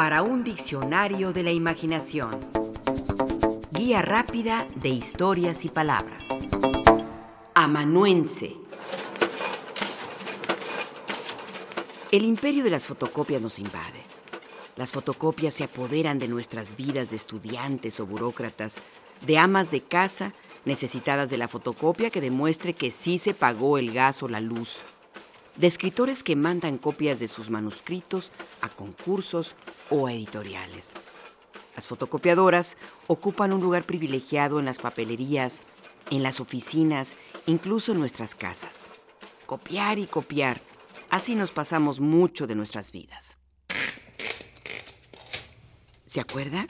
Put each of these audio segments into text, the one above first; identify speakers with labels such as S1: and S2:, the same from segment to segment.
S1: para un diccionario de la imaginación. Guía rápida de historias y palabras. Amanuense. El imperio de las fotocopias nos invade. Las fotocopias se apoderan de nuestras vidas de estudiantes o burócratas, de amas de casa necesitadas de la fotocopia que demuestre que sí se pagó el gas o la luz, de escritores que mandan copias de sus manuscritos a concursos o a editoriales. Las fotocopiadoras ocupan un lugar privilegiado en las papelerías, en las oficinas, incluso en nuestras casas. Copiar y copiar, así nos pasamos mucho de nuestras vidas. ¿Se acuerda?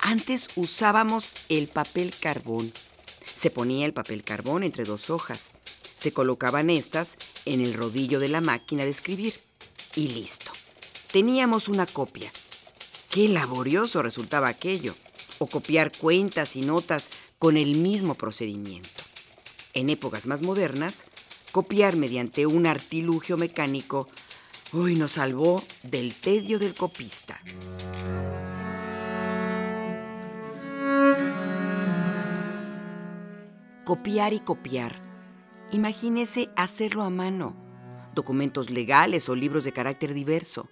S1: Antes usábamos el papel carbón. Se ponía el papel carbón entre dos hojas. Se colocaban estas en el rodillo de la máquina de escribir. Y listo. Teníamos una copia. Qué laborioso resultaba aquello. O copiar cuentas y notas con el mismo procedimiento. En épocas más modernas, copiar mediante un artilugio mecánico hoy nos salvó del tedio del copista. Copiar y copiar. Imagínese hacerlo a mano. Documentos legales o libros de carácter diverso.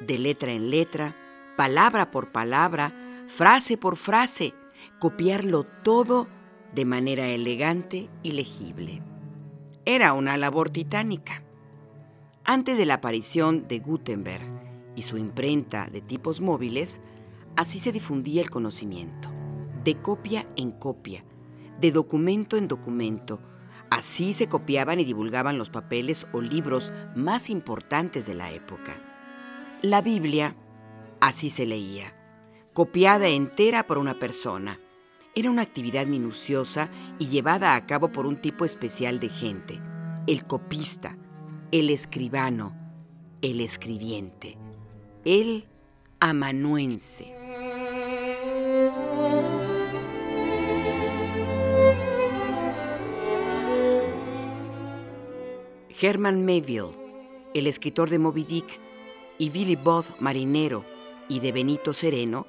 S1: De letra en letra, palabra por palabra, frase por frase. Copiarlo todo de manera elegante y legible. Era una labor titánica. Antes de la aparición de Gutenberg y su imprenta de tipos móviles, así se difundía el conocimiento, de copia en copia, de documento en documento. Así se copiaban y divulgaban los papeles o libros más importantes de la época. La Biblia, así se leía, copiada entera por una persona. Era una actividad minuciosa y llevada a cabo por un tipo especial de gente, el copista, el escribano, el escribiente, el amanuense. Herman Mayville, el escritor de Moby Dick, y Billy Both, marinero, y de Benito Sereno,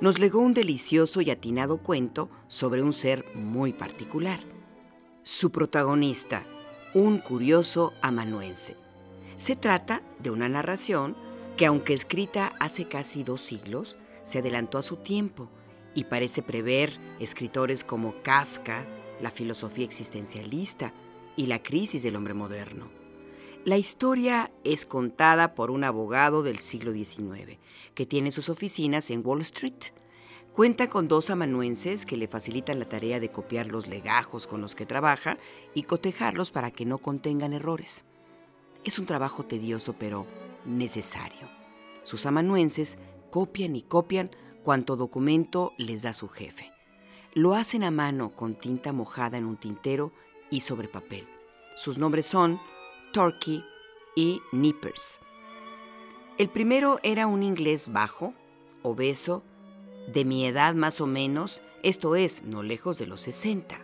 S1: nos legó un delicioso y atinado cuento sobre un ser muy particular. Su protagonista, un curioso amanuense. Se trata de una narración que, aunque escrita hace casi dos siglos, se adelantó a su tiempo y parece prever escritores como Kafka, la filosofía existencialista, y la crisis del hombre moderno. La historia es contada por un abogado del siglo XIX, que tiene sus oficinas en Wall Street. Cuenta con dos amanuenses que le facilitan la tarea de copiar los legajos con los que trabaja y cotejarlos para que no contengan errores. Es un trabajo tedioso pero necesario. Sus amanuenses copian y copian cuanto documento les da su jefe. Lo hacen a mano con tinta mojada en un tintero y sobre papel. Sus nombres son Turkey y Nippers. El primero era un inglés bajo, obeso, de mi edad más o menos, esto es, no lejos de los 60.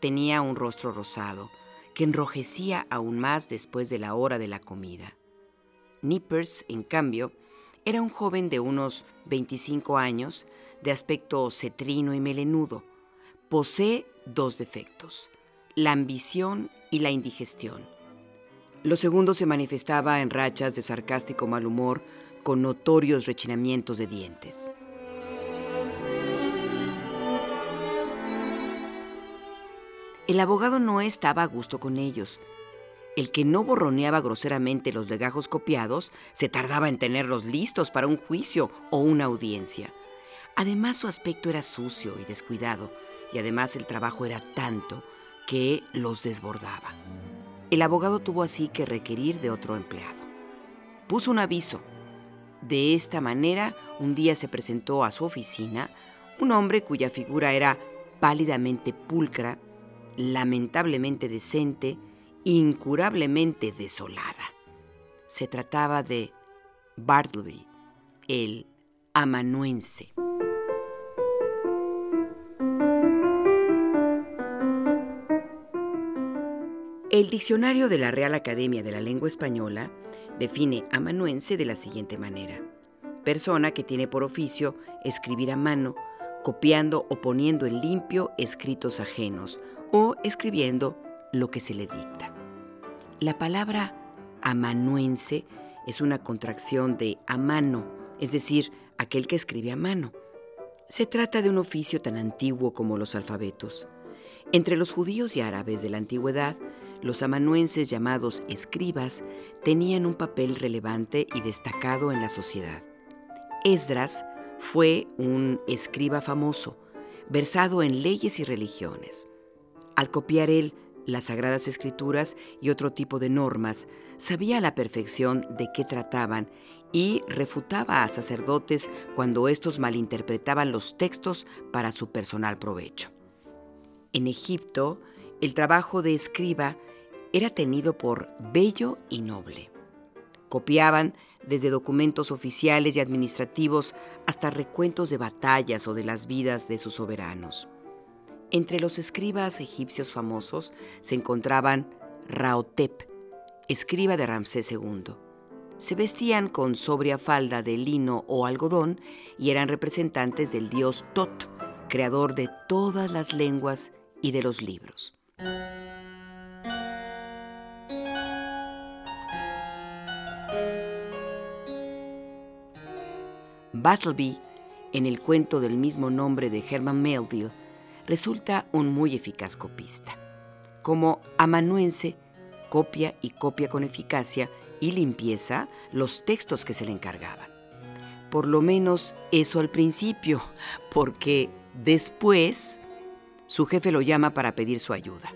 S1: Tenía un rostro rosado, que enrojecía aún más después de la hora de la comida. Nippers, en cambio, era un joven de unos 25 años, de aspecto cetrino y melenudo. Posee dos defectos la ambición y la indigestión. Lo segundo se manifestaba en rachas de sarcástico mal humor con notorios rechinamientos de dientes. El abogado no estaba a gusto con ellos. El que no borroneaba groseramente los legajos copiados se tardaba en tenerlos listos para un juicio o una audiencia. Además su aspecto era sucio y descuidado, y además el trabajo era tanto que los desbordaba. El abogado tuvo así que requerir de otro empleado. Puso un aviso. De esta manera, un día se presentó a su oficina un hombre cuya figura era pálidamente pulcra, lamentablemente decente, incurablemente desolada. Se trataba de Bartleby, el amanuense. El diccionario de la Real Academia de la Lengua Española define amanuense de la siguiente manera. persona que tiene por oficio escribir a mano, copiando o poniendo en limpio escritos ajenos o escribiendo lo que se le dicta. La palabra amanuense es una contracción de a mano, es decir, aquel que escribe a mano. Se trata de un oficio tan antiguo como los alfabetos. Entre los judíos y árabes de la antigüedad, los amanuenses llamados escribas tenían un papel relevante y destacado en la sociedad. Esdras fue un escriba famoso, versado en leyes y religiones. Al copiar él las sagradas escrituras y otro tipo de normas, sabía a la perfección de qué trataban y refutaba a sacerdotes cuando éstos malinterpretaban los textos para su personal provecho. En Egipto, el trabajo de escriba era tenido por bello y noble. Copiaban desde documentos oficiales y administrativos hasta recuentos de batallas o de las vidas de sus soberanos. Entre los escribas egipcios famosos se encontraban Raotep, escriba de Ramsés II. Se vestían con sobria falda de lino o algodón y eran representantes del dios Tot, creador de todas las lenguas y de los libros. Battleby, en el cuento del mismo nombre de Herman Melville, resulta un muy eficaz copista. Como amanuense, copia y copia con eficacia y limpieza los textos que se le encargaban. Por lo menos eso al principio, porque después su jefe lo llama para pedir su ayuda.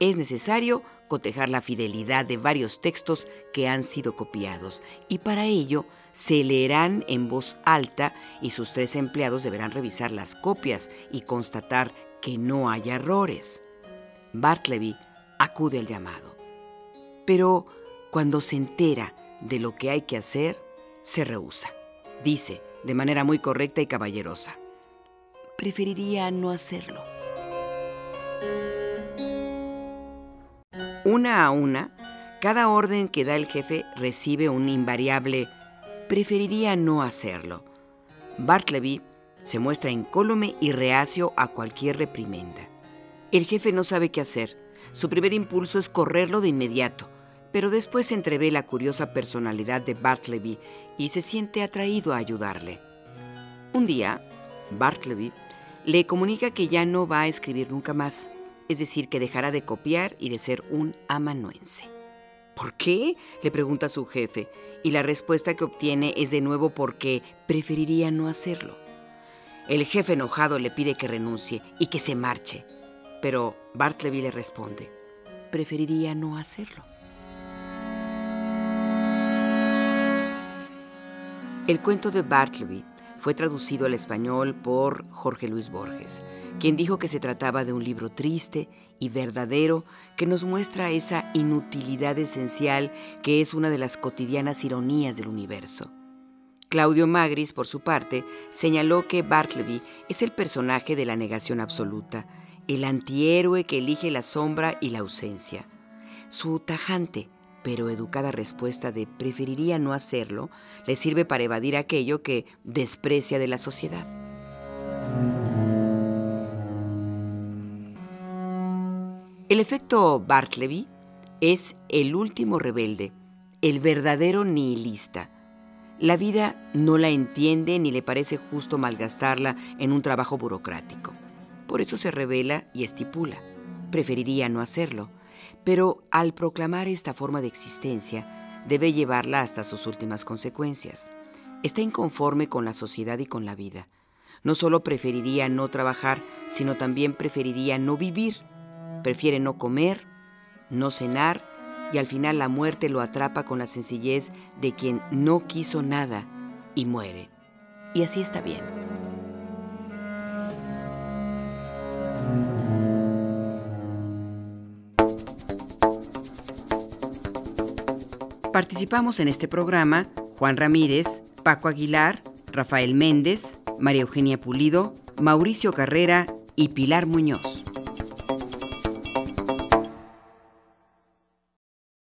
S1: Es necesario cotejar la fidelidad de varios textos que han sido copiados y para ello se leerán en voz alta y sus tres empleados deberán revisar las copias y constatar que no hay errores. Bartleby acude al llamado. Pero cuando se entera de lo que hay que hacer, se rehúsa. Dice, de manera muy correcta y caballerosa, preferiría no hacerlo. Una a una, cada orden que da el jefe recibe un invariable preferiría no hacerlo. Bartleby se muestra incólume y reacio a cualquier reprimenda. El jefe no sabe qué hacer. Su primer impulso es correrlo de inmediato, pero después entrevé la curiosa personalidad de Bartleby y se siente atraído a ayudarle. Un día, Bartleby le comunica que ya no va a escribir nunca más es decir, que dejará de copiar y de ser un amanuense. ¿Por qué? le pregunta su jefe, y la respuesta que obtiene es de nuevo porque preferiría no hacerlo. El jefe enojado le pide que renuncie y que se marche, pero Bartleby le responde, preferiría no hacerlo. El cuento de Bartleby fue traducido al español por Jorge Luis Borges quien dijo que se trataba de un libro triste y verdadero que nos muestra esa inutilidad esencial que es una de las cotidianas ironías del universo. Claudio Magris, por su parte, señaló que Bartleby es el personaje de la negación absoluta, el antihéroe que elige la sombra y la ausencia. Su tajante, pero educada respuesta de preferiría no hacerlo le sirve para evadir aquello que desprecia de la sociedad. El efecto Bartleby es el último rebelde, el verdadero nihilista. La vida no la entiende ni le parece justo malgastarla en un trabajo burocrático. Por eso se revela y estipula. Preferiría no hacerlo, pero al proclamar esta forma de existencia, debe llevarla hasta sus últimas consecuencias. Está inconforme con la sociedad y con la vida. No solo preferiría no trabajar, sino también preferiría no vivir Prefiere no comer, no cenar y al final la muerte lo atrapa con la sencillez de quien no quiso nada y muere. Y así está bien. Participamos en este programa Juan Ramírez, Paco Aguilar, Rafael Méndez, María Eugenia Pulido, Mauricio Carrera y Pilar Muñoz.